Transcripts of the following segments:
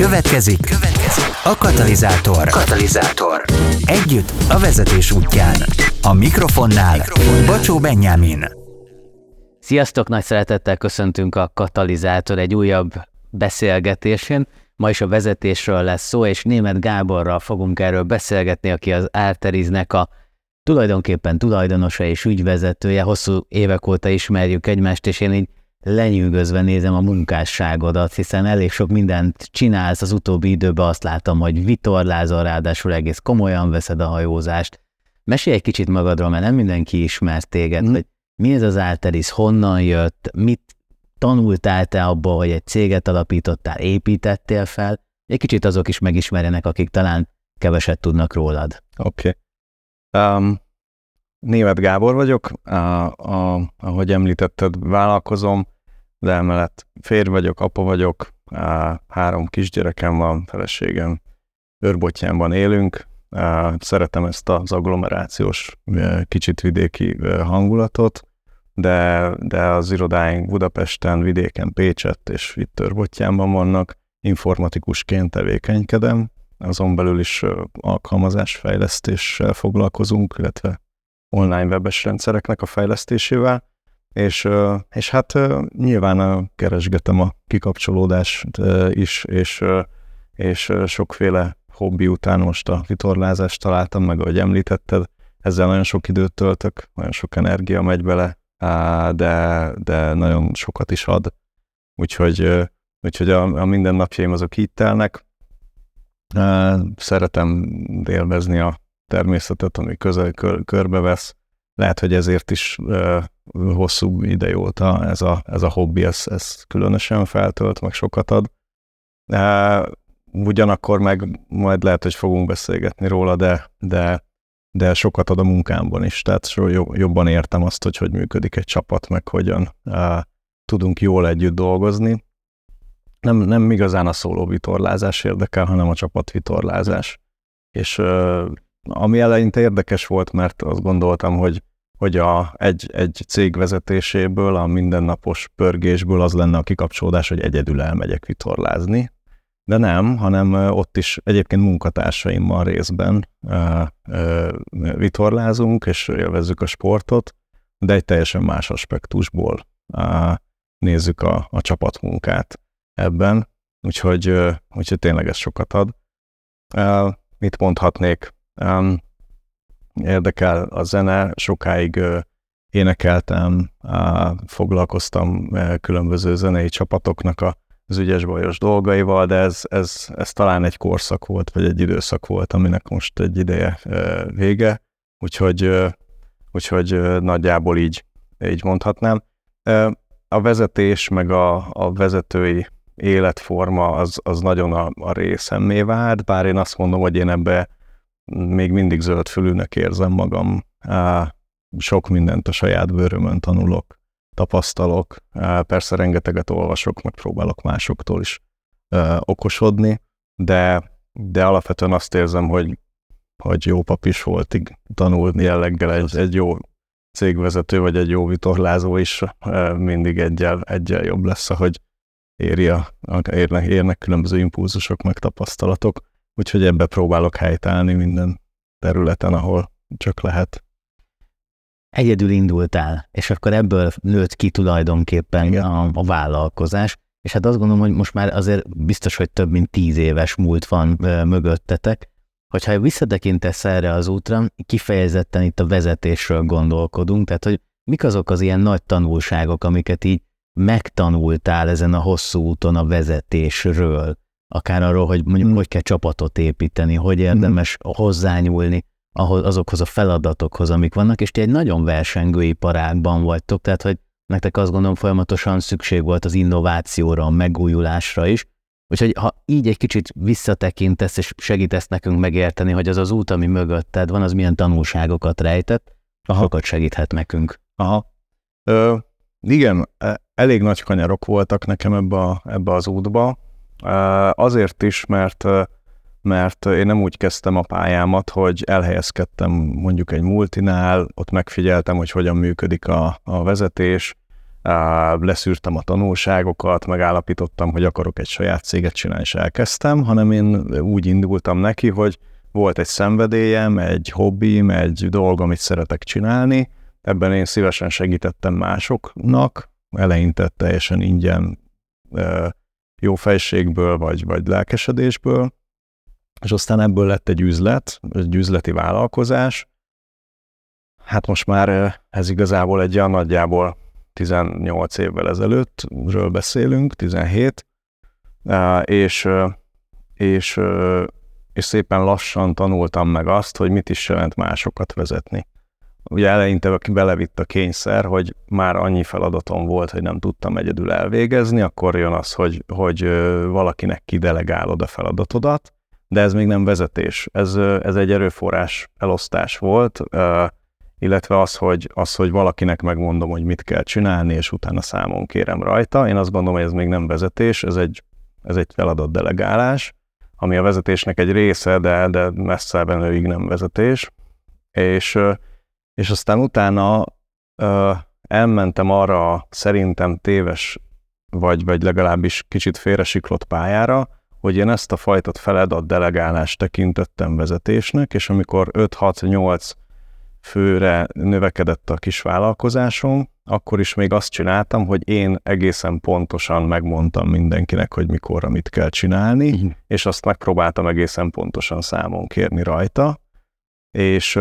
Következik, következik a katalizátor. Katalizátor. Együtt a vezetés útján. A mikrofonnál Mikrofonnál. Bacsó Benyámin. Sziasztok, nagy szeretettel köszöntünk a Katalizátor egy újabb beszélgetésén. Ma is a vezetésről lesz szó, és Német Gáborral fogunk erről beszélgetni, aki az Arteriznek a tulajdonképpen tulajdonosa és ügyvezetője. Hosszú évek óta ismerjük egymást, és én így lenyűgözve nézem a munkásságodat, hiszen elég sok mindent csinálsz az utóbbi időben, azt látom, hogy vitorlázol, ráadásul egész komolyan veszed a hajózást. Mesélj egy kicsit magadról, mert nem mindenki ismer téged, mm. hogy mi ez az Alteris, honnan jött, mit tanultál te abból, hogy egy céget alapítottál, építettél fel, egy kicsit azok is megismerjenek, akik talán keveset tudnak rólad. Oké. Okay. Um, Német Gábor vagyok, a, a, ahogy említetted, vállalkozom, de emellett férj vagyok, apa vagyok, a, három kisgyerekem van, feleségem, őrbotjánban élünk, a, szeretem ezt az agglomerációs, kicsit vidéki hangulatot, de, de az irodáink Budapesten, vidéken, Pécsett és itt Törbottyánban vannak, informatikusként tevékenykedem, azon belül is alkalmazásfejlesztéssel foglalkozunk, illetve online webes rendszereknek a fejlesztésével, és, és hát nyilván keresgetem a kikapcsolódást is, és, és sokféle hobbi után most a vitorlázást találtam meg, ahogy említetted, ezzel nagyon sok időt töltök, nagyon sok energia megy bele, de, de nagyon sokat is ad, úgyhogy, úgyhogy a, a mindennapjaim azok így telnek. Szeretem élvezni a természetet, ami közel kör, körbevesz. Lehet, hogy ezért is uh, hosszú ide óta ez a, ez a hobbi, ez, ez különösen feltölt, meg sokat ad. Uh, ugyanakkor meg majd lehet, hogy fogunk beszélgetni róla, de, de, de sokat ad a munkámban is, tehát jobban értem azt, hogy hogy működik egy csapat, meg hogyan uh, tudunk jól együtt dolgozni. Nem, nem igazán a szóló vitorlázás érdekel, hanem a csapatvitorlázás. És uh, ami eleinte érdekes volt, mert azt gondoltam, hogy, hogy a, egy, egy cég vezetéséből, a mindennapos pörgésből az lenne a kikapcsolódás, hogy egyedül elmegyek vitorlázni. De nem, hanem ott is egyébként munkatársaimmal részben uh, uh, vitorlázunk, és élvezzük a sportot, de egy teljesen más aspektusból uh, nézzük a, a csapatmunkát ebben, úgyhogy, uh, úgyhogy tényleg ez sokat ad. Uh, mit mondhatnék? Um, érdekel a zene, sokáig uh, énekeltem, uh, foglalkoztam uh, különböző zenei csapatoknak a, az ügyes bajos dolgaival, de ez, ez, ez talán egy korszak volt, vagy egy időszak volt, aminek most egy ideje vége, úgyhogy, úgyhogy nagyjából így, így mondhatnám. A vezetés, meg a, a vezetői életforma az, az nagyon a, a részemmé vált, bár én azt mondom, hogy én ebbe még mindig zöld fülűnek érzem magam. Sok mindent a saját bőrömön tanulok, tapasztalok, persze rengeteget olvasok, meg próbálok másoktól is okosodni, de, de alapvetően azt érzem, hogy, hogy jó pap is volt tanulni jelleggel egy, egy jó cégvezető, vagy egy jó vitorlázó is mindig egyel, egyel jobb lesz, ahogy éri a, érnek, érnek különböző impulzusok, meg tapasztalatok. Úgyhogy ebbe próbálok helytállni minden területen, ahol csak lehet. Egyedül indultál, és akkor ebből nőtt ki tulajdonképpen a, a vállalkozás, és hát azt gondolom, hogy most már azért biztos, hogy több mint tíz éves múlt van ö, mögöttetek, hogyha visszatekintesz erre az útra, kifejezetten itt a vezetésről gondolkodunk, tehát hogy mik azok az ilyen nagy tanulságok, amiket így megtanultál ezen a hosszú úton a vezetésről, akár arról, hogy mondjuk mm. hogy kell csapatot építeni, hogy érdemes mm. hozzányúlni ahhoz, azokhoz a feladatokhoz, amik vannak, és ti egy nagyon versengő iparágban vagytok, tehát hogy nektek azt gondolom folyamatosan szükség volt az innovációra, a megújulásra is, úgyhogy ha így egy kicsit visszatekintesz, és segítesz nekünk megérteni, hogy az az út, ami mögötted van, az milyen tanulságokat rejtett, Aha. sokat segíthet nekünk. Aha. Ö, igen, e, elég nagy kanyarok voltak nekem ebbe, a, ebbe az útba, Azért is, mert mert én nem úgy kezdtem a pályámat, hogy elhelyezkedtem mondjuk egy multinál, ott megfigyeltem, hogy hogyan működik a, a vezetés, leszűrtem a tanulságokat, megállapítottam, hogy akarok egy saját céget csinálni, és elkezdtem, hanem én úgy indultam neki, hogy volt egy szenvedélyem, egy hobbim, egy dolog, amit szeretek csinálni, ebben én szívesen segítettem másoknak, eleinte teljesen ingyen jó fejségből, vagy, vagy lelkesedésből, és aztán ebből lett egy üzlet, egy üzleti vállalkozás. Hát most már ez igazából egy olyan nagyjából 18 évvel ezelőttről beszélünk, 17, és, és, és szépen lassan tanultam meg azt, hogy mit is jelent másokat vezetni. Ugye eleinte belevitt a kényszer, hogy már annyi feladatom volt, hogy nem tudtam egyedül elvégezni, akkor jön az, hogy, hogy valakinek kidelegálod a feladatodat, de ez még nem vezetés. Ez, ez egy erőforrás elosztás volt, illetve az hogy, az, hogy valakinek megmondom, hogy mit kell csinálni, és utána számon kérem rajta. Én azt gondolom, hogy ez még nem vezetés, ez egy, ez egy feladat delegálás, ami a vezetésnek egy része, de, de messze menőig nem vezetés. És, és aztán utána ö, elmentem arra a szerintem téves, vagy, vagy legalábbis kicsit félresiklott pályára, hogy én ezt a fajtot feladat delegálást tekintettem vezetésnek, és amikor 5-6-8 főre növekedett a kis vállalkozásom, akkor is még azt csináltam, hogy én egészen pontosan megmondtam mindenkinek, hogy mikorra mit kell csinálni, uh-huh. és azt megpróbáltam egészen pontosan számon kérni rajta, és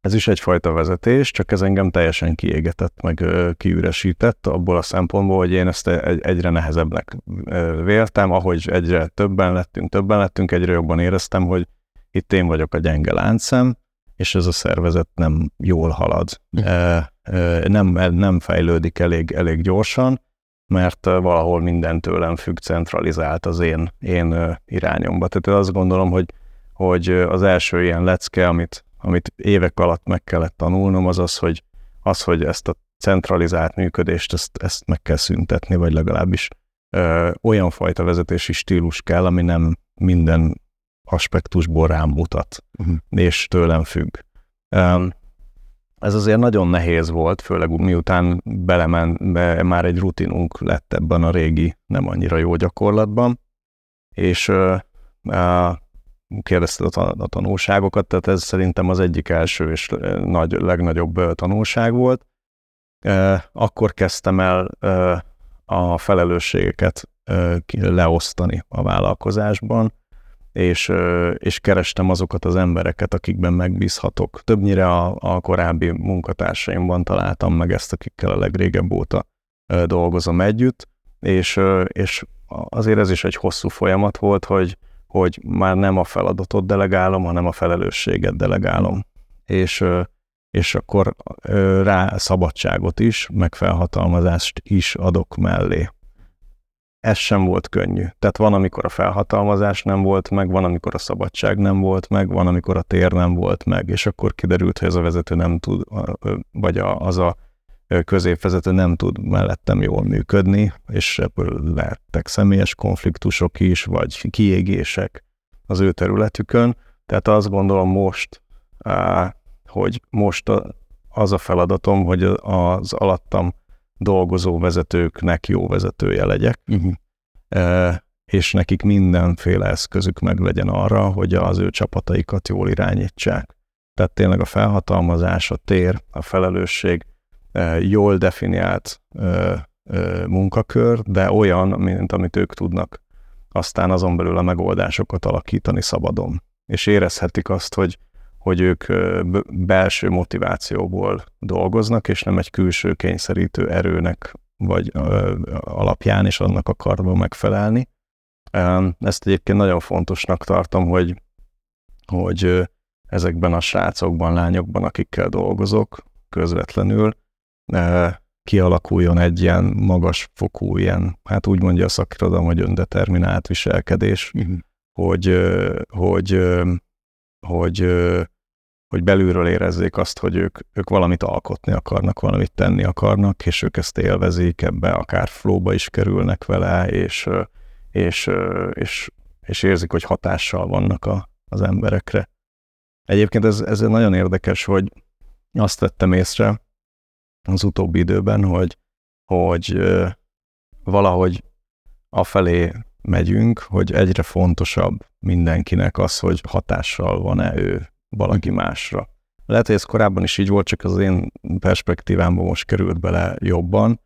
ez is egyfajta vezetés, csak ez engem teljesen kiégetett, meg kiüresített abból a szempontból, hogy én ezt egyre nehezebbnek véltem, ahogy egyre többen lettünk, többen lettünk, egyre jobban éreztem, hogy itt én vagyok a gyenge láncem, és ez a szervezet nem jól halad, nem, nem fejlődik elég, elég gyorsan, mert valahol minden tőlem függ centralizált az én, én irányomba. Tehát azt gondolom, hogy, hogy az első ilyen lecke, amit, amit évek alatt meg kellett tanulnom, az az, hogy, az, hogy ezt a centralizált működést, ezt, ezt meg kell szüntetni, vagy legalábbis ö, olyan fajta vezetési stílus kell, ami nem minden aspektusból rám mutat, uh-huh. és tőlem függ. Um, ez azért nagyon nehéz volt, főleg miután belemen, be, már egy rutinunk lett ebben a régi, nem annyira jó gyakorlatban, és uh, uh, kérdezted a, a tanulságokat, tehát ez szerintem az egyik első és nagy, legnagyobb tanulság volt. Akkor kezdtem el a felelősségeket leosztani a vállalkozásban, és, és kerestem azokat az embereket, akikben megbízhatok. Többnyire a, a korábbi munkatársaimban találtam meg ezt, akikkel a legrégebb óta dolgozom együtt, és, és azért ez is egy hosszú folyamat volt, hogy, hogy már nem a feladatot delegálom, hanem a felelősséget delegálom. És, és akkor rá szabadságot is, meg felhatalmazást is adok mellé ez sem volt könnyű. Tehát van, amikor a felhatalmazás nem volt meg, van, amikor a szabadság nem volt meg, van, amikor a tér nem volt meg, és akkor kiderült, hogy ez a vezető nem tud, vagy az a középvezető nem tud mellettem jól működni, és ebből lehettek személyes konfliktusok is, vagy kiégések az ő területükön. Tehát azt gondolom most, hogy most az a feladatom, hogy az alattam dolgozó vezetőknek jó vezetője legyek, uh-huh. és nekik mindenféle eszközük meg legyen arra, hogy az ő csapataikat jól irányítsák. Tehát tényleg a felhatalmazás, a tér, a felelősség jól definiált munkakör, de olyan, mint amit ők tudnak aztán azon belül a megoldásokat alakítani szabadon. És érezhetik azt, hogy hogy ők belső motivációból dolgoznak, és nem egy külső kényszerítő erőnek vagy alapján is annak akarva megfelelni. Ezt egyébként nagyon fontosnak tartom, hogy, hogy ezekben a srácokban, lányokban, akikkel dolgozok közvetlenül, kialakuljon egy ilyen magas fokú, ilyen, hát úgy mondja a szakirodalom, hogy öndeterminált viselkedés, uh-huh. hogy, hogy hogy, hogy belülről érezzék azt, hogy ők, ők valamit alkotni akarnak, valamit tenni akarnak, és ők ezt élvezik, ebbe akár flóba is kerülnek vele, és, és, és, és érzik, hogy hatással vannak a, az emberekre. Egyébként ez, ez nagyon érdekes, hogy azt vettem észre az utóbbi időben, hogy hogy valahogy afelé megyünk, hogy egyre fontosabb mindenkinek az, hogy hatással van-e ő valaki másra. Lehet, hogy ez korábban is így volt, csak az én perspektívámban most került bele jobban,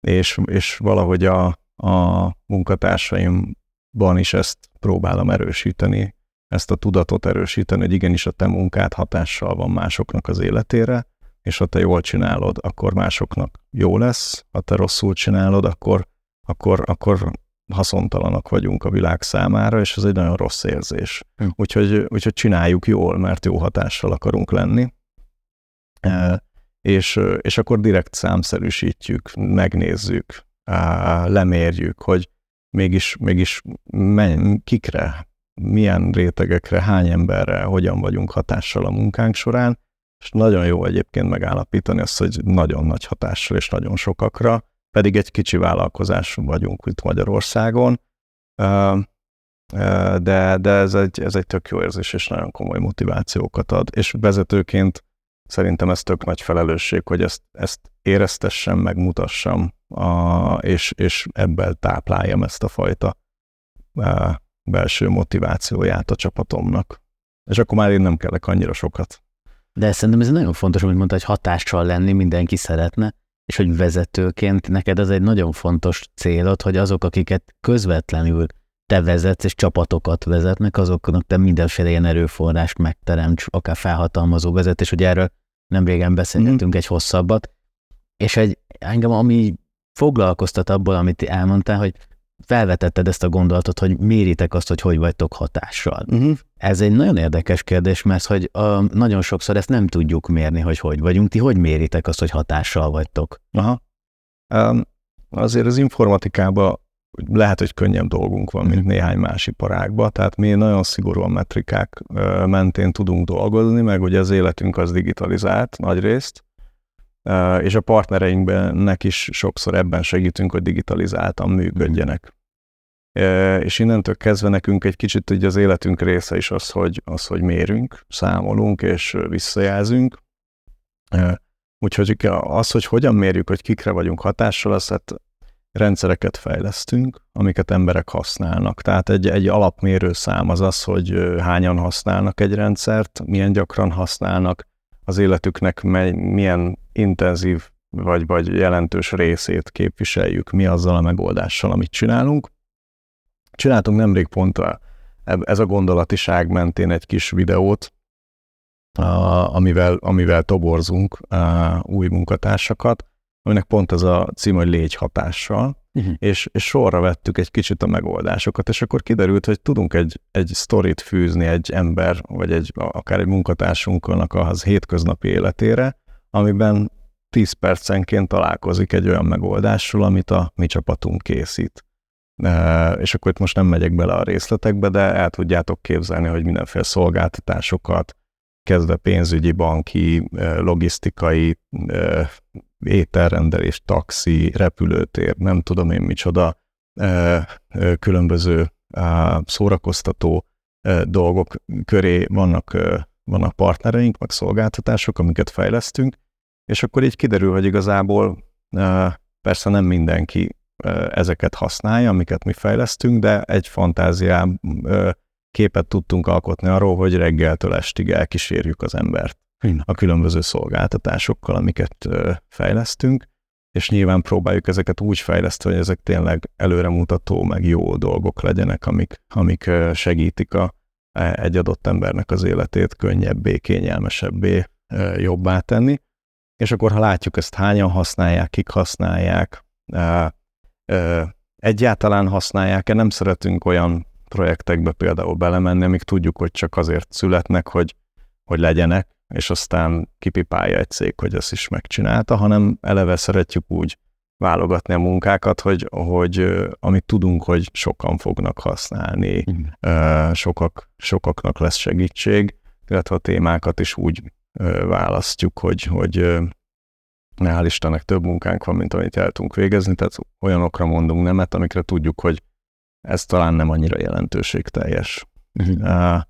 és, és valahogy a, a munkatársaimban is ezt próbálom erősíteni, ezt a tudatot erősíteni, hogy igenis a te munkád hatással van másoknak az életére, és ha te jól csinálod, akkor másoknak jó lesz, ha te rosszul csinálod, akkor, akkor, akkor haszontalanok vagyunk a világ számára, és ez egy nagyon rossz érzés. Hm. Úgyhogy, úgyhogy csináljuk jól, mert jó hatással akarunk lenni. E, és, és akkor direkt számszerűsítjük, megnézzük, lemérjük, hogy mégis, mégis menj, kikre, milyen rétegekre, hány emberre, hogyan vagyunk hatással a munkánk során, és nagyon jó egyébként megállapítani azt, hogy nagyon nagy hatással és nagyon sokakra, pedig egy kicsi vállalkozás vagyunk itt Magyarországon, de, de ez, egy, ez egy tök jó érzés, és nagyon komoly motivációkat ad, és vezetőként szerintem ez tök nagy felelősség, hogy ezt, ezt éreztessem, megmutassam, a, és, és ebből tápláljam ezt a fajta a belső motivációját a csapatomnak. És akkor már én nem kellek annyira sokat. De szerintem ez nagyon fontos, amit mondta, hogy hatással lenni mindenki szeretne, és hogy vezetőként neked ez egy nagyon fontos célod, hogy azok, akiket közvetlenül te vezetsz és csapatokat vezetnek, azoknak te mindenféle ilyen erőforrást megteremts, akár felhatalmazó vezetés, hogy erről nem régen beszélgetünk mm. egy hosszabbat, és egy, engem ami foglalkoztat abból, amit elmondtál, hogy felvetetted ezt a gondolatot, hogy méritek azt, hogy hogy vagytok hatással. Uh-huh. Ez egy nagyon érdekes kérdés, mert hogy a, nagyon sokszor ezt nem tudjuk mérni, hogy hogy vagyunk. Ti hogy méritek azt, hogy hatással vagytok? Aha. Um, azért az informatikában lehet, hogy könnyebb dolgunk van, mint mhm. néhány más iparágban, tehát mi nagyon szigorúan metrikák mentén tudunk dolgozni, meg ugye az életünk az digitalizált nagy részt, és a partnereinknek is sokszor ebben segítünk, hogy digitalizáltan működjenek. És innentől kezdve nekünk egy kicsit ugye az életünk része is az, hogy, az, hogy mérünk, számolunk és visszajelzünk. Úgyhogy az, hogy hogyan mérjük, hogy kikre vagyunk hatással, az hát rendszereket fejlesztünk, amiket emberek használnak. Tehát egy, egy alapmérő szám az az, hogy hányan használnak egy rendszert, milyen gyakran használnak, az életüknek milyen intenzív vagy, vagy jelentős részét képviseljük mi azzal a megoldással, amit csinálunk. Csináltunk nemrég pont a, ez a gondolatiság mentén egy kis videót, a, amivel, amivel toborzunk a, új munkatársakat, aminek pont ez a cím, hogy légy hatással, uh-huh. és, és sorra vettük egy kicsit a megoldásokat, és akkor kiderült, hogy tudunk egy, egy sztorit fűzni egy ember, vagy egy, akár egy munkatársunknak az hétköznapi életére, amiben 10 percenként találkozik egy olyan megoldással, amit a mi csapatunk készít. És akkor itt most nem megyek bele a részletekbe, de el tudjátok képzelni, hogy mindenféle szolgáltatásokat, kezdve pénzügyi, banki, logisztikai, ételrendelés, taxi, repülőtér, nem tudom én micsoda, különböző szórakoztató dolgok köré vannak, vannak partnereink, meg szolgáltatások, amiket fejlesztünk, és akkor így kiderül, hogy igazából persze nem mindenki ezeket használja, amiket mi fejlesztünk, de egy fantáziám képet tudtunk alkotni arról, hogy reggeltől estig elkísérjük az embert a különböző szolgáltatásokkal, amiket fejlesztünk, és nyilván próbáljuk ezeket úgy fejleszteni, hogy ezek tényleg előremutató, meg jó dolgok legyenek, amik, amik segítik a, e, egy adott embernek az életét könnyebbé, kényelmesebbé, jobbá tenni. És akkor, ha látjuk ezt hányan használják, kik használják, egyáltalán használják-e, nem szeretünk olyan projektekbe például belemenni, amik tudjuk, hogy csak azért születnek, hogy, hogy legyenek, és aztán kipipálja egy cég, hogy ezt is megcsinálta, hanem eleve szeretjük úgy válogatni a munkákat, hogy, hogy amit tudunk, hogy sokan fognak használni, mm. sokak, sokaknak lesz segítség, illetve a témákat is úgy választjuk, hogy, hogy hál' Istennek több munkánk van, mint amit el tudunk végezni, tehát olyanokra mondunk nemet, amikre tudjuk, hogy ez talán nem annyira jelentőségteljes. Uh-huh.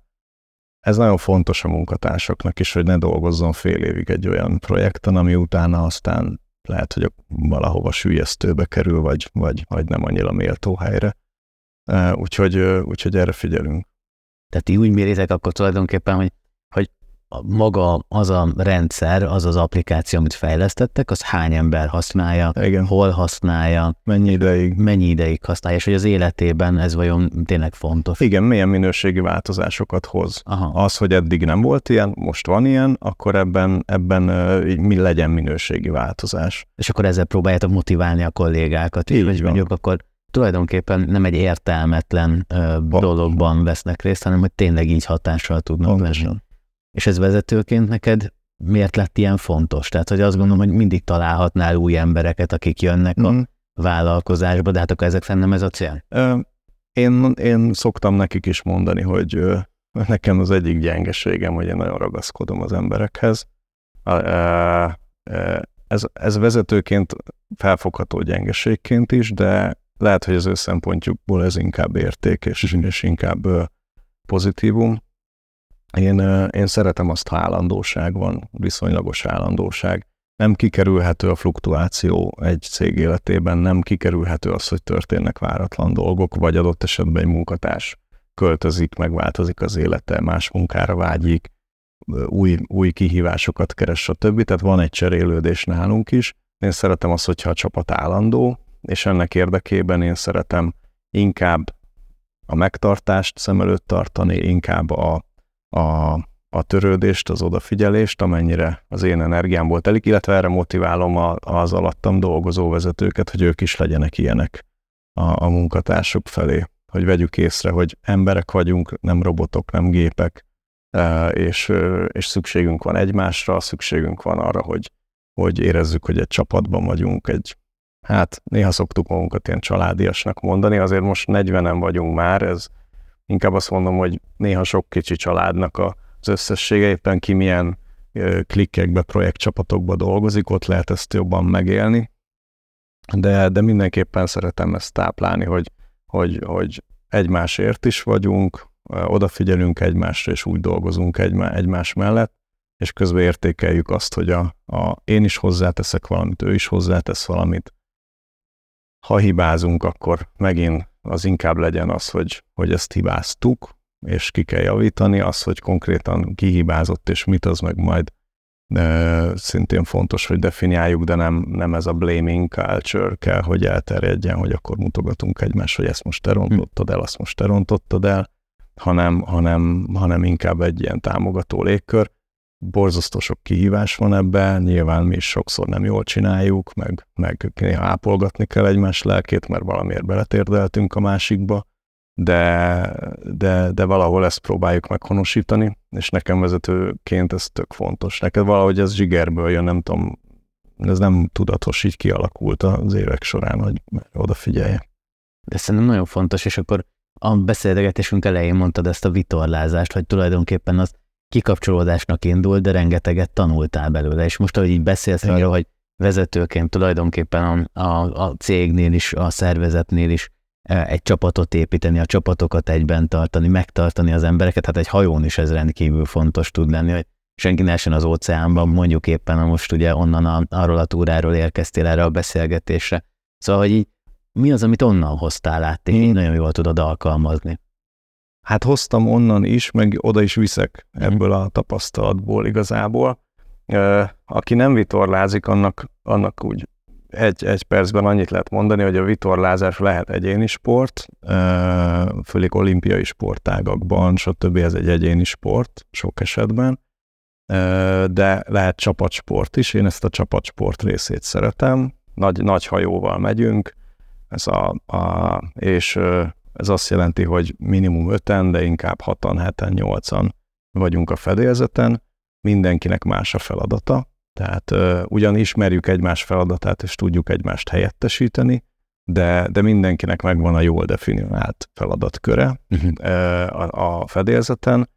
Ez nagyon fontos a munkatársaknak is, hogy ne dolgozzon fél évig egy olyan projekten, ami utána aztán lehet, hogy valahova sülyeztőbe kerül, vagy, vagy, vagy nem annyira méltó helyre. Úgyhogy, úgyhogy erre figyelünk. Tehát ti úgy méritek akkor tulajdonképpen, hogy, hogy maga az a rendszer, az az applikáció, amit fejlesztettek, az hány ember használja, Igen. hol használja, mennyi ideig. Mennyi ideig használja, és hogy az életében ez vajon tényleg fontos. Igen, milyen minőségi változásokat hoz. Aha. Az, hogy eddig nem volt ilyen, most van ilyen, akkor ebben, ebben mi legyen minőségi változás. És akkor ezzel próbáljátok motiválni a kollégákat, Így hogy mondjuk akkor tulajdonképpen nem egy értelmetlen ö, dologban vesznek részt, hanem hogy tényleg így hatással tudnak Pontosan. lenni. És ez vezetőként neked miért lett ilyen fontos? Tehát, hogy azt gondolom, hogy mindig találhatnál új embereket, akik jönnek mm. a mhm. vállalkozásba, de hát akkor ezek nem ez a cél? Én, én szoktam nekik is mondani, hogy nekem az egyik gyengeségem, hogy én nagyon ragaszkodom az emberekhez. Ez, ez vezetőként felfogható gyengeségként is, de lehet, hogy az ő szempontjukból ez inkább érték, és, mhm. és inkább pozitívum. Én, én szeretem azt, ha állandóság van, viszonylagos állandóság. Nem kikerülhető a fluktuáció egy cég életében, nem kikerülhető az, hogy történnek váratlan dolgok, vagy adott esetben egy munkatárs költözik, megváltozik az élete, más munkára vágyik, új, új kihívásokat keres, stb. Tehát van egy cserélődés nálunk is. Én szeretem azt, hogyha a csapat állandó, és ennek érdekében én szeretem inkább a megtartást szem előtt tartani, inkább a, a, a törődést, az odafigyelést, amennyire az én energiámból telik, illetve erre motiválom a, az alattam dolgozó vezetőket, hogy ők is legyenek ilyenek a, a munkatársuk felé, hogy vegyük észre, hogy emberek vagyunk, nem robotok, nem gépek, e, és, és szükségünk van egymásra, szükségünk van arra, hogy, hogy érezzük, hogy egy csapatban vagyunk, egy hát néha szoktuk magunkat ilyen családiasnak mondani, azért most 40-en vagyunk már, ez inkább azt mondom, hogy néha sok kicsi családnak az összessége, éppen ki milyen klikkekbe, projektcsapatokba dolgozik, ott lehet ezt jobban megélni, de, de mindenképpen szeretem ezt táplálni, hogy, hogy, hogy egymásért is vagyunk, odafigyelünk egymásra, és úgy dolgozunk egymá, egymás mellett, és közben értékeljük azt, hogy a, a, én is hozzáteszek valamit, ő is hozzátesz valamit, ha hibázunk, akkor megint az inkább legyen az, hogy, hogy ezt hibáztuk, és ki kell javítani, az, hogy konkrétan ki hibázott, és mit, az meg majd de szintén fontos, hogy definiáljuk, de nem, nem ez a blaming culture kell, hogy elterjedjen, hogy akkor mutogatunk egymást, hogy ezt most te rontottad el, azt most te rontottad el, hanem, hanem, hanem inkább egy ilyen támogató légkör borzasztó sok kihívás van ebben, nyilván mi is sokszor nem jól csináljuk, meg, meg néha ápolgatni kell egymás lelkét, mert valamiért beletérdeltünk a másikba, de, de, de valahol ezt próbáljuk meghonosítani, és nekem vezetőként ez tök fontos. Neked valahogy ez zsigerből jön, nem tudom, ez nem tudatos, így kialakult az évek során, hogy odafigyelje. De szerintem nagyon fontos, és akkor a beszélgetésünk elején mondtad ezt a vitorlázást, hogy tulajdonképpen az kikapcsolódásnak indult, de rengeteget tanultál belőle, és most, ahogy így beszélsz arról, hogy vezetőként tulajdonképpen a, a, a cégnél is, a szervezetnél is e, egy csapatot építeni, a csapatokat egyben tartani, megtartani az embereket, hát egy hajón is ez rendkívül fontos tud lenni, hogy senki ne essen az óceánban, mondjuk éppen most ugye onnan a, arról a túráról érkeztél erre a beszélgetésre. Szóval, hogy így, mi az, amit onnan hoztál át, hmm. nagyon jól tudod alkalmazni? Hát hoztam onnan is, meg oda is viszek mhm. ebből a tapasztalatból igazából. Aki nem vitorlázik, annak, annak úgy egy, egy percben annyit lehet mondani, hogy a vitorlázás lehet egyéni sport, főleg olimpiai sportágakban, stb. ez egy egyéni sport sok esetben, de lehet csapatsport is, én ezt a csapatsport részét szeretem, nagy, nagy hajóval megyünk, ez a, a, és ez azt jelenti, hogy minimum öten, de inkább hatan, heten, nyolcan vagyunk a fedélzeten, mindenkinek más a feladata, tehát uh, ugyan ismerjük egymás feladatát, és tudjuk egymást helyettesíteni, de, de mindenkinek megvan a jól definiált feladatköre uh-huh. uh, a, a fedélzeten,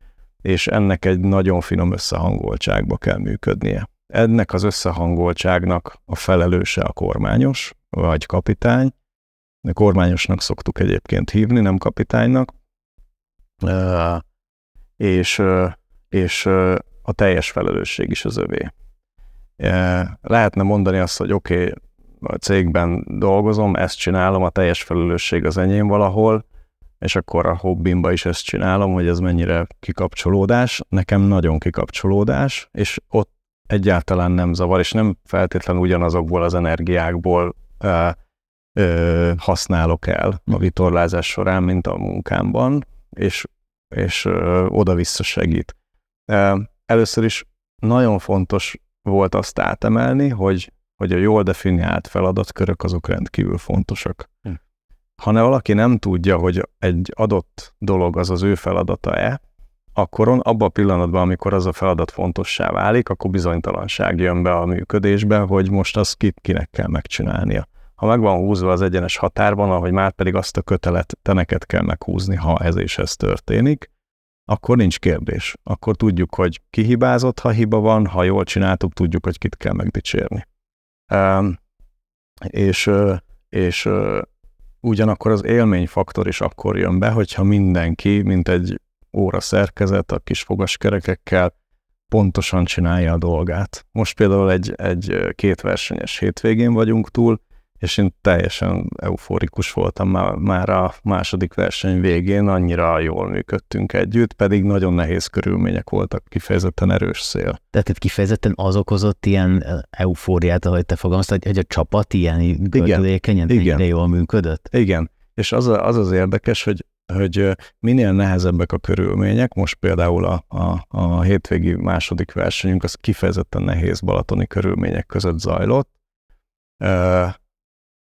és ennek egy nagyon finom összehangoltságba kell működnie. Ennek az összehangoltságnak a felelőse a kormányos, vagy kapitány, kormányosnak szoktuk egyébként hívni, nem kapitánynak, és, és a teljes felelősség is az övé. Lehetne mondani azt, hogy oké, okay, a cégben dolgozom, ezt csinálom, a teljes felelősség az enyém valahol, és akkor a hobbimba is ezt csinálom, hogy ez mennyire kikapcsolódás. Nekem nagyon kikapcsolódás, és ott egyáltalán nem zavar, és nem feltétlenül ugyanazokból az energiákból ö, ö, használok el a vitorlázás során, mint a munkámban, és, és oda-vissza segít. Először is nagyon fontos volt azt átemelni, hogy, hogy a jól definiált feladatkörök azok rendkívül fontosak. Hm. Ha ne valaki nem tudja, hogy egy adott dolog az az ő feladata-e, akkor abban a pillanatban, amikor az a feladat fontossá válik, akkor bizonytalanság jön be a működésbe, hogy most azt kit, kinek kell megcsinálnia. Ha meg van húzva az egyenes határban, ahogy már pedig azt a kötelet te neked kell meghúzni, ha ez és ez történik, akkor nincs kérdés. Akkor tudjuk, hogy ki hibázott, ha hiba van, ha jól csináltuk, tudjuk, hogy kit kell megdicsérni. Um, és, és ugyanakkor az élményfaktor is akkor jön be, hogyha mindenki, mint egy óra szerkezet a kis fogaskerekekkel pontosan csinálja a dolgát. Most például egy, egy két versenyes hétvégén vagyunk túl, és én teljesen euforikus voltam már, már a második verseny végén, annyira jól működtünk együtt, pedig nagyon nehéz körülmények voltak, kifejezetten erős szél. Tehát itt kifejezetten az okozott ilyen eufóriát, ahogy te fogalmaztad, hogy a csapat ilyen gördülékenyen ennyire jól működött? Igen, és az, a, az az érdekes, hogy hogy minél nehezebbek a körülmények, most például a, a, a hétvégi második versenyünk az kifejezetten nehéz balatoni körülmények között zajlott,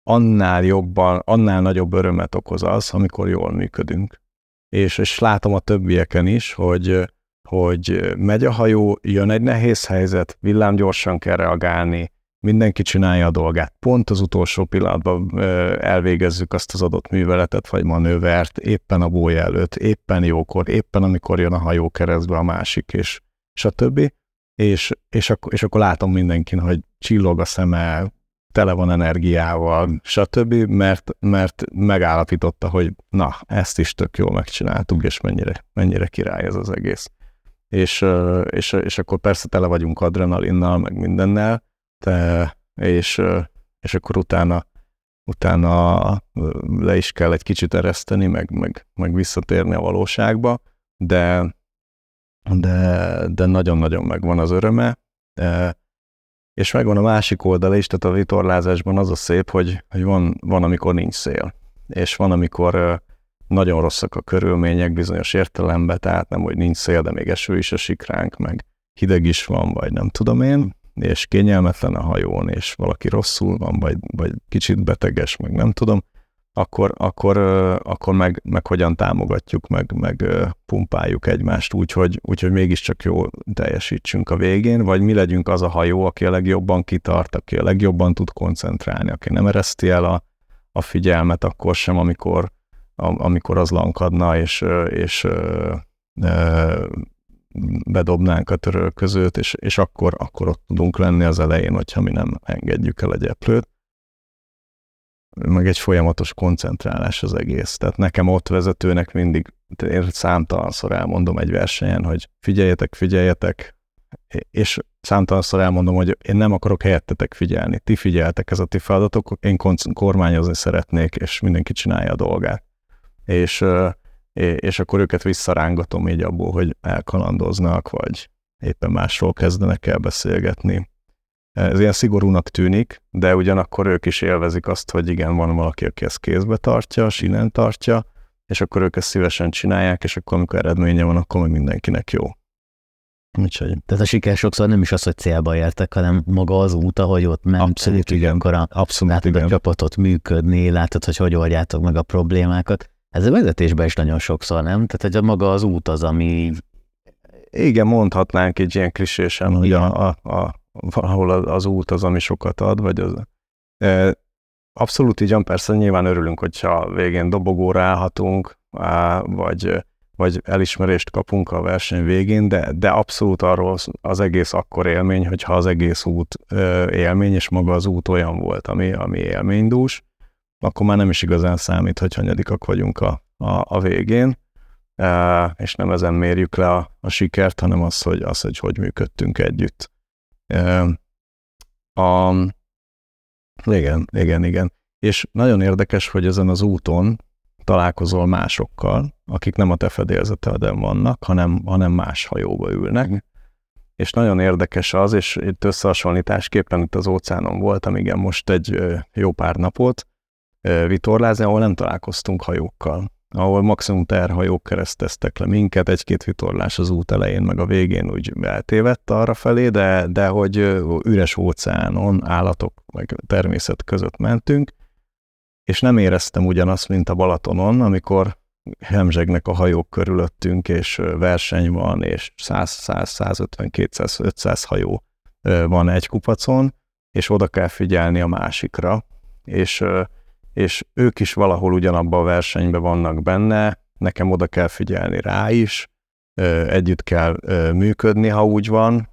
annál jobban, annál nagyobb örömet okoz az, amikor jól működünk. És, és látom a többieken is, hogy, hogy megy a hajó, jön egy nehéz helyzet, villámgyorsan kell reagálni, mindenki csinálja a dolgát. Pont az utolsó pillanatban elvégezzük azt az adott műveletet vagy manővert, éppen a bója előtt, éppen jókor, éppen amikor jön a hajó keresztbe a másik, és, és a többi. És, és, akkor, és akkor látom mindenkin, hogy csillog a szeme, tele van energiával, stb., mert, mert megállapította, hogy na, ezt is tök jól megcsináltuk, és mennyire, mennyire király ez az egész. És, és, és akkor persze tele vagyunk adrenalinnal, meg mindennel, de, és, és akkor utána, utána le is kell egy kicsit ereszteni, meg, meg, meg visszatérni a valóságba, de, de, de nagyon-nagyon megvan az öröme, de, és megvan a másik oldala is, tehát a vitorlázásban az a szép, hogy, hogy van, van, amikor nincs szél, és van, amikor nagyon rosszak a körülmények bizonyos értelemben, tehát nem, hogy nincs szél, de még eső is a sikránk, meg hideg is van, vagy nem tudom én, és kényelmetlen a hajón, és valaki rosszul van, vagy, vagy kicsit beteges, meg nem tudom, akkor, akkor, akkor meg, meg hogyan támogatjuk, meg, meg pumpáljuk egymást úgy, hogy, úgy, hogy mégiscsak jól teljesítsünk a végén, vagy mi legyünk az a hajó, aki a legjobban kitart, aki a legjobban tud koncentrálni, aki nem ereszti el a, a figyelmet akkor sem, amikor, amikor az lankadna, és, és bedobnánk a törölközőt, és, és akkor, akkor ott tudunk lenni az elején, hogyha mi nem engedjük el a gyeplőt meg egy folyamatos koncentrálás az egész. Tehát nekem ott vezetőnek mindig, én számtalanszor elmondom egy versenyen, hogy figyeljetek, figyeljetek, és számtalanszor elmondom, hogy én nem akarok helyettetek figyelni. Ti figyeltek, ez a ti feladatok, én kormányozni szeretnék, és mindenki csinálja a dolgát. És, és akkor őket visszarángatom így abból, hogy elkalandoznak, vagy éppen másról kezdenek el beszélgetni ez ilyen szigorúnak tűnik, de ugyanakkor ők is élvezik azt, hogy igen, van valaki, aki ezt kézbe tartja, sínen tartja, és akkor ők ezt szívesen csinálják, és akkor amikor eredménye van, akkor meg mindenkinek jó. Úgyhogy. Tehát a siker sokszor nem is az, hogy célba értek, hanem maga az út, ahogy ott ment. Abszolút, igen. Amikor a, Abszolút, látod igen. a csapatot működni, látod, hogy hogy oldjátok meg a problémákat. Ez a vezetésben is nagyon sokszor, nem? Tehát, hogy maga az út az, ami... Igen, mondhatnánk egy ilyen klisésen, hogy a, a, a valahol az út az, ami sokat ad, vagy az... Abszolút így persze nyilván örülünk, hogyha végén dobogóra állhatunk, vagy, vagy elismerést kapunk a verseny végén, de, de abszolút arról az egész akkor élmény, hogyha az egész út élmény, és maga az út olyan volt, ami, ami élménydús, akkor már nem is igazán számít, hogy hanyadikak vagyunk a, a, a végén, és nem ezen mérjük le a, a sikert, hanem az, hogy, az, hogy hogy működtünk együtt A, igen, igen, igen. És nagyon érdekes, hogy ezen az úton találkozol másokkal, akik nem a te fedélzeteden vannak, hanem, hanem más hajóba ülnek. Mm. És nagyon érdekes az, és itt összehasonlításképpen itt az óceánon voltam, igen, most egy jó pár napot vitorlázni, ahol nem találkoztunk hajókkal ahol maximum terhajók kereszteztek le minket, egy-két vitorlás az út elején, meg a végén úgy eltévedt arra felé, de, de hogy üres óceánon, állatok, meg természet között mentünk, és nem éreztem ugyanazt, mint a Balatonon, amikor hemzsegnek a hajók körülöttünk, és verseny van, és 100, 100, 150, 200, 500 hajó van egy kupacon, és oda kell figyelni a másikra, és és ők is valahol ugyanabban a versenyben vannak benne, nekem oda kell figyelni rá is, együtt kell működni, ha úgy van,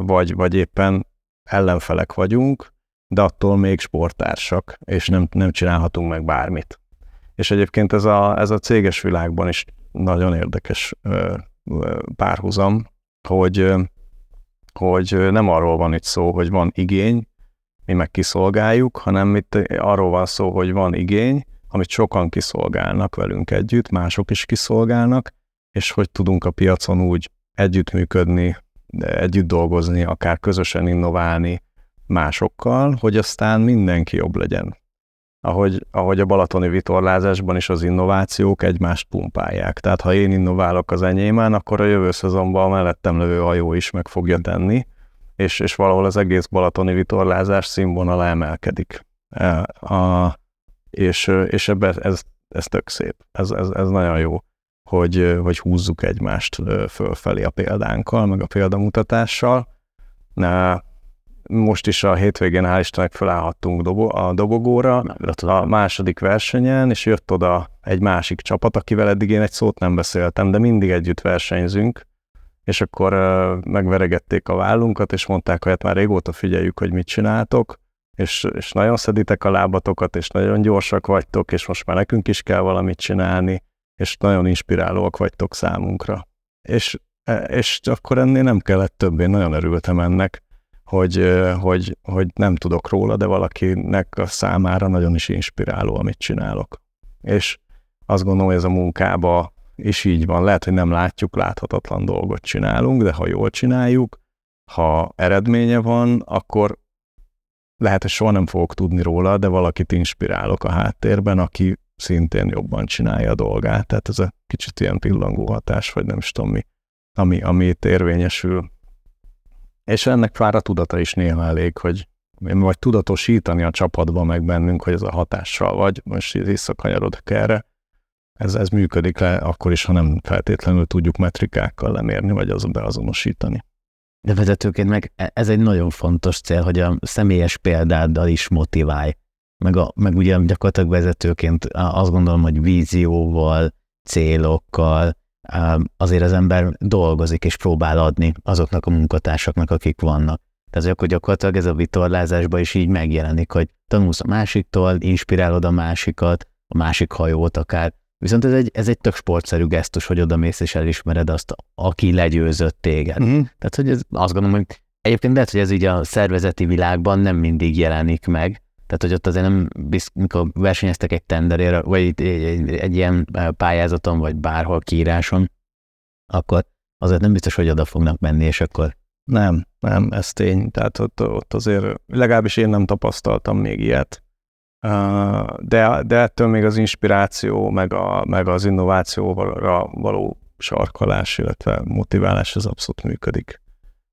vagy, vagy éppen ellenfelek vagyunk, de attól még sportársak, és nem, nem csinálhatunk meg bármit. És egyébként ez a, ez a céges világban is nagyon érdekes párhuzam, hogy, hogy nem arról van itt szó, hogy van igény, mi meg kiszolgáljuk, hanem itt arról van szó, hogy van igény, amit sokan kiszolgálnak velünk együtt, mások is kiszolgálnak, és hogy tudunk a piacon úgy együttműködni, együtt dolgozni, akár közösen innoválni másokkal, hogy aztán mindenki jobb legyen. Ahogy, ahogy a balatoni vitorlázásban is az innovációk egymást pumpálják. Tehát ha én innoválok az enyémen, akkor a jövő szezonban a mellettem levő hajó is meg fogja tenni, és, és valahol az egész balatoni vitorlázás színvonala emelkedik. E, a, és, és ebben ez, ez tök szép. Ez, ez, ez nagyon jó, hogy, hogy húzzuk egymást fölfelé a példánkkal, meg a példamutatással. Most is a hétvégén hál' Istennek felállhattunk dobo, a dobogóra, a második versenyen, és jött oda egy másik csapat, akivel eddig én egy szót nem beszéltem, de mindig együtt versenyzünk, és akkor megveregették a vállunkat, és mondták, hogy hát már régóta figyeljük, hogy mit csináltok, és, és nagyon szeditek a lábatokat, és nagyon gyorsak vagytok, és most már nekünk is kell valamit csinálni, és nagyon inspirálóak vagytok számunkra. És, e, és akkor ennél nem kellett több, én nagyon örültem ennek, hogy, hogy, hogy nem tudok róla, de valakinek a számára nagyon is inspiráló, amit csinálok. És azt gondolom, hogy ez a munkába és így van. Lehet, hogy nem látjuk, láthatatlan dolgot csinálunk, de ha jól csináljuk, ha eredménye van, akkor lehet, hogy soha nem fogok tudni róla, de valakit inspirálok a háttérben, aki szintén jobban csinálja a dolgát. Tehát ez a kicsit ilyen pillangó hatás, vagy nem is tudom mi, ami, ami itt érvényesül. És ennek már a tudata is néha elég, hogy vagy tudatosítani a csapatban meg bennünk, hogy ez a hatással vagy, most visszakanyarodok erre, ez, ez működik le akkor is, ha nem feltétlenül tudjuk metrikákkal lemérni, vagy azon beazonosítani. De vezetőként meg e, ez egy nagyon fontos cél, hogy a személyes példáddal is motiválj. Meg, a, meg ugye gyakorlatilag vezetőként azt gondolom, hogy vízióval, célokkal azért az ember dolgozik és próbál adni azoknak a munkatársaknak, akik vannak. Tehát akkor gyakorlatilag ez a vitorlázásban is így megjelenik, hogy tanulsz a másiktól, inspirálod a másikat, a másik hajót akár, Viszont ez egy, ez egy tök sportszerű gesztus, hogy oda mész és elismered azt, aki legyőzött téged. Uh-huh. Tehát, hogy ez, azt gondolom, hogy egyébként lehet, hogy ez így a szervezeti világban nem mindig jelenik meg, tehát, hogy ott azért nem, mikor versenyeztek egy tenderére, vagy egy, egy, egy, egy ilyen pályázaton, vagy bárhol kiíráson, akkor azért nem biztos, hogy oda fognak menni, és akkor... Nem, nem, ez tény. Tehát ott, ott azért legalábbis én nem tapasztaltam még ilyet de, de ettől még az inspiráció, meg, a, meg az innovációra való sarkalás, illetve motiválás az abszolút működik.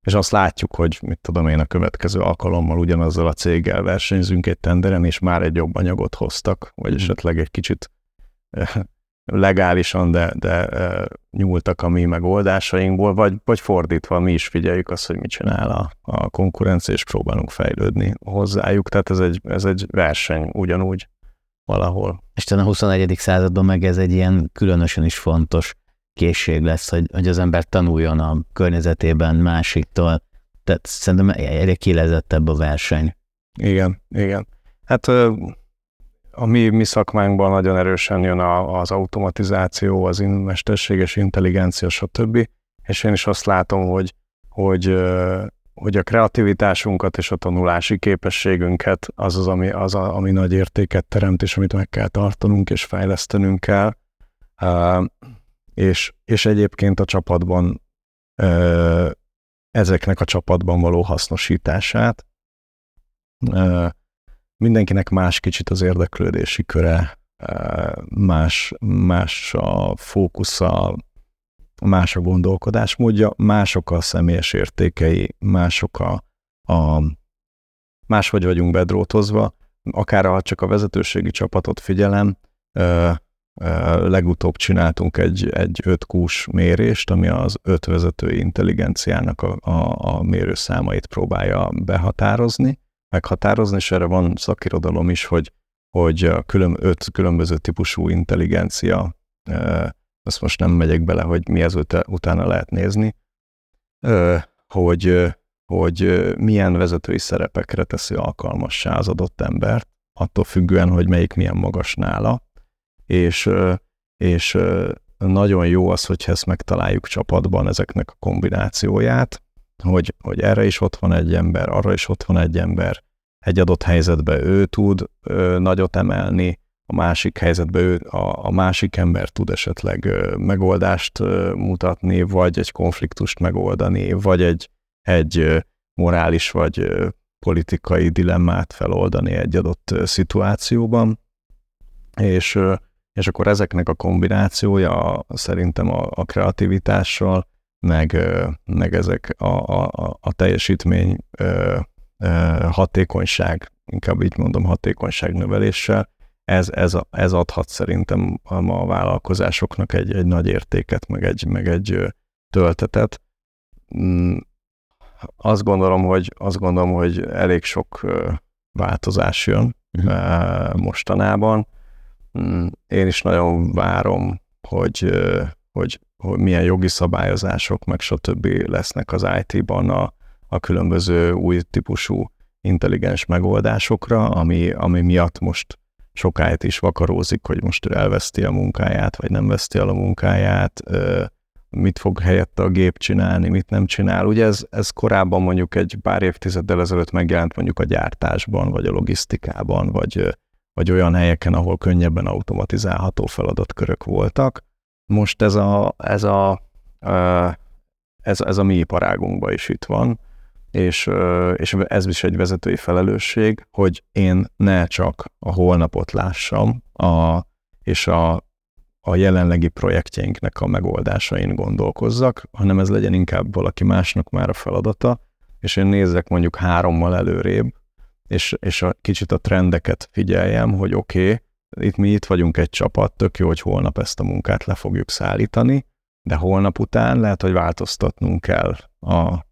És azt látjuk, hogy mit tudom én, a következő alkalommal ugyanazzal a céggel versenyzünk egy tenderen, és már egy jobb anyagot hoztak, vagy mm. esetleg egy kicsit legálisan, de, de nyúltak a mi megoldásainkból, vagy, vagy fordítva mi is figyeljük azt, hogy mit csinál a, a konkurencia, és próbálunk fejlődni hozzájuk. Tehát ez egy, ez egy verseny ugyanúgy valahol. És a 21. században meg ez egy ilyen különösen is fontos készség lesz, hogy, hogy az ember tanuljon a környezetében másiktól. Tehát szerintem egyre kilezettebb a verseny. Igen, igen. Hát a mi, mi szakmánkban nagyon erősen jön a, az automatizáció, az mesterséges intelligencia, stb. És én is azt látom, hogy, hogy, hogy a kreativitásunkat és a tanulási képességünket az az, ami, az a, ami nagy értéket teremt, és amit meg kell tartanunk és fejlesztenünk kell. És, és egyébként a csapatban ezeknek a csapatban való hasznosítását. Mindenkinek más kicsit az érdeklődési köre, más, más a fókusza, más a gondolkodásmódja, mások a személyes értékei, mások a, a máshogy vagyunk bedrótozva, akár ha csak a vezetőségi csapatot figyelem, ö, ö, legutóbb csináltunk egy, egy ötkús mérést, ami az öt vezetői intelligenciának a, a, a mérőszámait próbálja behatározni, meghatározni, és erre van szakirodalom is, hogy, hogy külön, öt különböző típusú intelligencia azt most nem megyek bele, hogy mi ez utána lehet nézni, hogy, hogy milyen vezetői szerepekre teszi alkalmassá az adott embert, attól függően, hogy melyik milyen magas nála, és, és nagyon jó az, hogy ezt megtaláljuk csapatban ezeknek a kombinációját, hogy, hogy erre is ott van egy ember, arra is ott van egy ember, egy adott helyzetben ő tud ö, nagyot emelni, a másik helyzetben ő, a, a másik ember tud esetleg megoldást mutatni, vagy egy konfliktust megoldani, vagy egy, egy morális vagy politikai dilemmát feloldani egy adott szituációban. És, és akkor ezeknek a kombinációja szerintem a, a kreativitással, meg, meg ezek a, a, a teljesítmény hatékonyság, inkább így mondom hatékonyság növeléssel, ez, ez, ez adhat szerintem a vállalkozásoknak egy, egy nagy értéket, meg egy, meg egy töltetet. Mm, azt gondolom, hogy, azt gondolom, hogy elég sok változás jön uh-huh. mostanában. Mm, én is nagyon várom, hogy, hogy, hogy milyen jogi szabályozások, meg stb. lesznek az IT-ban a, a különböző új típusú intelligens megoldásokra, ami, ami miatt most sokáit is vakarózik, hogy most ő elveszti a munkáját, vagy nem veszti el a munkáját, mit fog helyette a gép csinálni, mit nem csinál. Ugye ez, ez korábban mondjuk egy pár évtizeddel ezelőtt megjelent mondjuk a gyártásban, vagy a logisztikában, vagy, vagy olyan helyeken, ahol könnyebben automatizálható feladatkörök voltak. Most ez a, ez a, ez, ez a mi iparágunkban is itt van és, és ez is egy vezetői felelősség, hogy én ne csak a holnapot lássam, a, és a, a jelenlegi projektjeinknek a megoldásain gondolkozzak, hanem ez legyen inkább valaki másnak már a feladata, és én nézzek mondjuk hárommal előrébb, és, és a, kicsit a trendeket figyeljem, hogy oké, okay, itt mi itt vagyunk egy csapat, tök jó, hogy holnap ezt a munkát le fogjuk szállítani, de holnap után lehet, hogy változtatnunk kell a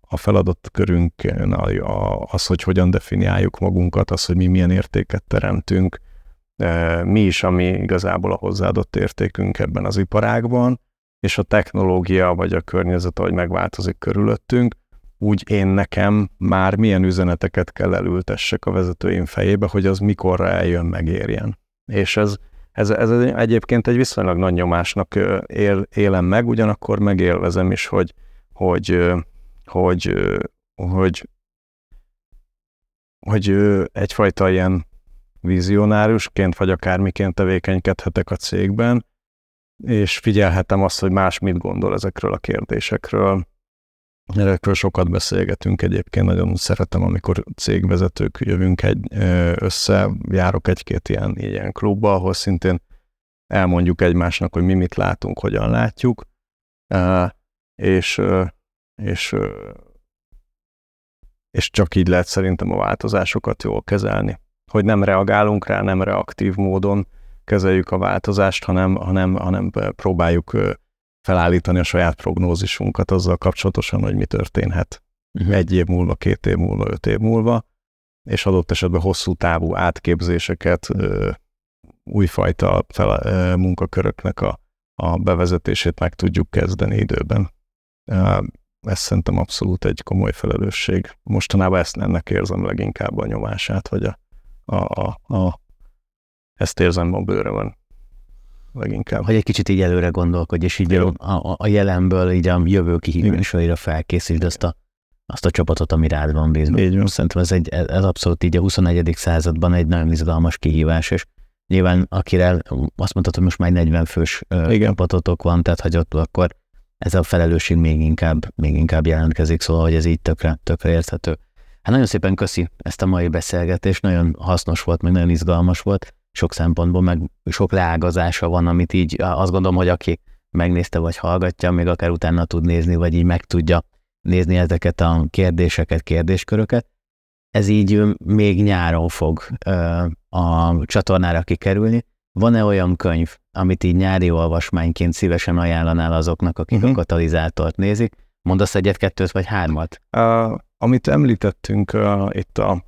a feladatkörünk az, hogy hogyan definiáljuk magunkat, az, hogy mi milyen értéket teremtünk, e, mi is, ami igazából a hozzáadott értékünk ebben az iparágban, és a technológia vagy a környezet, ahogy megváltozik körülöttünk, úgy én nekem már milyen üzeneteket kell elültessek a vezetőim fejébe, hogy az mikorra eljön, megérjen. És ez, ez, ez egyébként egy viszonylag nagy nyomásnak él, élem meg, ugyanakkor megélvezem is, hogy, hogy hogy, hogy, hogy egyfajta ilyen vizionárusként, vagy akármiként tevékenykedhetek a cégben, és figyelhetem azt, hogy más mit gondol ezekről a kérdésekről. Ezekről sokat beszélgetünk egyébként, nagyon szeretem, amikor cégvezetők jövünk egy, össze, járok egy-két ilyen, ilyen klubba, ahol szintén elmondjuk egymásnak, hogy mi mit látunk, hogyan látjuk, és és, és csak így lehet szerintem a változásokat jól kezelni. Hogy nem reagálunk rá, nem reaktív módon kezeljük a változást, hanem, hanem, hanem próbáljuk felállítani a saját prognózisunkat azzal kapcsolatosan, hogy mi történhet uh-huh. egy év múlva, két év múlva, öt év múlva, és adott esetben hosszú távú átképzéseket, újfajta fel, munkaköröknek a, a bevezetését meg tudjuk kezdeni időben ez szerintem abszolút egy komoly felelősség. Mostanában ezt ennek érzem leginkább a nyomását, vagy a, a, a, a ezt érzem a bőrömön leginkább. Hogy egy kicsit így előre gondolkodj, és így a, a, a jelenből így a jövő kihívásaira felkészítsd azt a azt a csapatot, ami rád van bízva. Így van. Szerintem ez, egy, ez abszolút így a 21. században egy nagyon izgalmas kihívás, és nyilván akire azt mondtad, hogy most már 40 fős Igen. csapatotok van, tehát hogy ott akkor ez a felelősség még inkább, még inkább jelentkezik, szóval hogy ez így tökre, tökre érthető. Hát nagyon szépen köszi ezt a mai beszélgetést, nagyon hasznos volt, meg nagyon izgalmas volt, sok szempontból, meg sok leágazása van, amit így azt gondolom, hogy aki megnézte vagy hallgatja, még akár utána tud nézni, vagy így meg tudja nézni ezeket a kérdéseket, kérdésköröket. Ez így még nyáron fog a csatornára kikerülni. Van-e olyan könyv, amit így nyári olvasmányként szívesen ajánlanál azoknak, akik uh-huh. a katalizátort nézik? Mondasz egyet, kettőt vagy hármat? Uh, amit említettünk uh, itt a,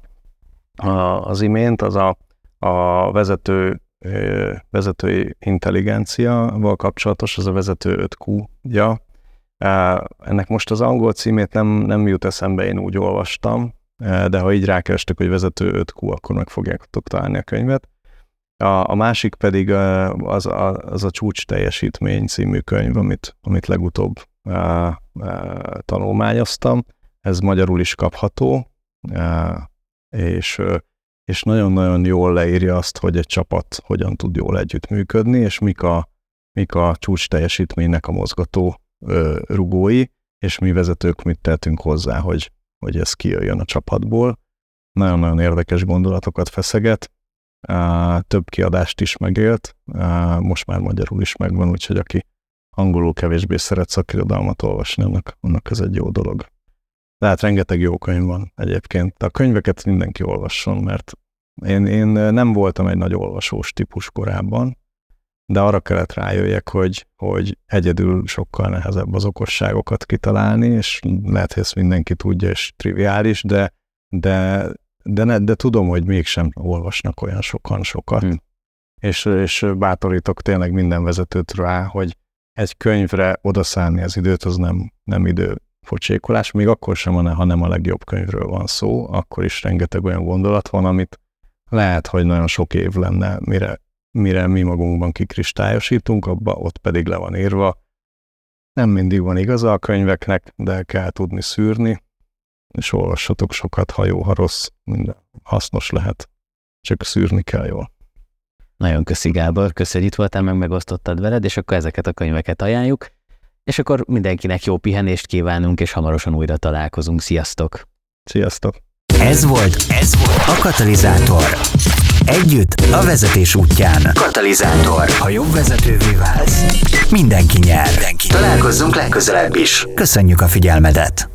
a, az imént, az a, a vezető vezetői intelligenciával kapcsolatos, az a vezető 5Q-ja. Ennek most az angol címét nem, nem jut eszembe, én úgy olvastam, de ha így rákerestek, hogy vezető 5Q, akkor meg fogjátok találni a könyvet. A, a másik pedig az a, az a Csúcs teljesítmény című könyv, amit, amit legutóbb a, a, tanulmányoztam. Ez magyarul is kapható, a, és és nagyon-nagyon jól leírja azt, hogy egy csapat hogyan tud jól együttműködni, és mik a, mik a csúcs teljesítménynek a mozgató ö, rugói, és mi vezetők mit tehetünk hozzá, hogy, hogy ez kijöjjön a csapatból. Nagyon-nagyon érdekes gondolatokat feszeget, á, több kiadást is megélt, á, most már magyarul is megvan, úgyhogy aki angolul kevésbé szeret szakirodalmat olvasni, annak, annak ez egy jó dolog. Tehát rengeteg jó könyv van egyébként. A könyveket mindenki olvasson, mert én, én nem voltam egy nagy olvasós típus korábban, de arra kellett rájöjjek, hogy, hogy egyedül sokkal nehezebb az okosságokat kitalálni, és lehet, hogy ezt mindenki tudja, és triviális, de, de, de, ne, de tudom, hogy mégsem olvasnak olyan sokan sokat. Hmm. És, és bátorítok tényleg minden vezetőt rá, hogy egy könyvre odaszállni az időt, az nem, nem idő pocsékolás, még akkor sem, ha nem a legjobb könyvről van szó, akkor is rengeteg olyan gondolat van, amit lehet, hogy nagyon sok év lenne, mire, mire mi magunkban kikristályosítunk, abba ott pedig le van írva. Nem mindig van igaza a könyveknek, de kell tudni szűrni, és olvassatok sokat, ha jó, ha rossz, minden hasznos lehet, csak szűrni kell jól. Nagyon köszi Gábor, köszi, hogy itt voltál, meg megosztottad veled, és akkor ezeket a könyveket ajánljuk. És akkor mindenkinek jó pihenést kívánunk, és hamarosan újra találkozunk. Sziasztok! Sziasztok! Ez volt, ez volt a Katalizátor. Együtt a vezetés útján. Katalizátor. Ha jobb vezetővé válsz, mindenki nyer. Mindenki Találkozzunk legközelebb is. Köszönjük a figyelmedet!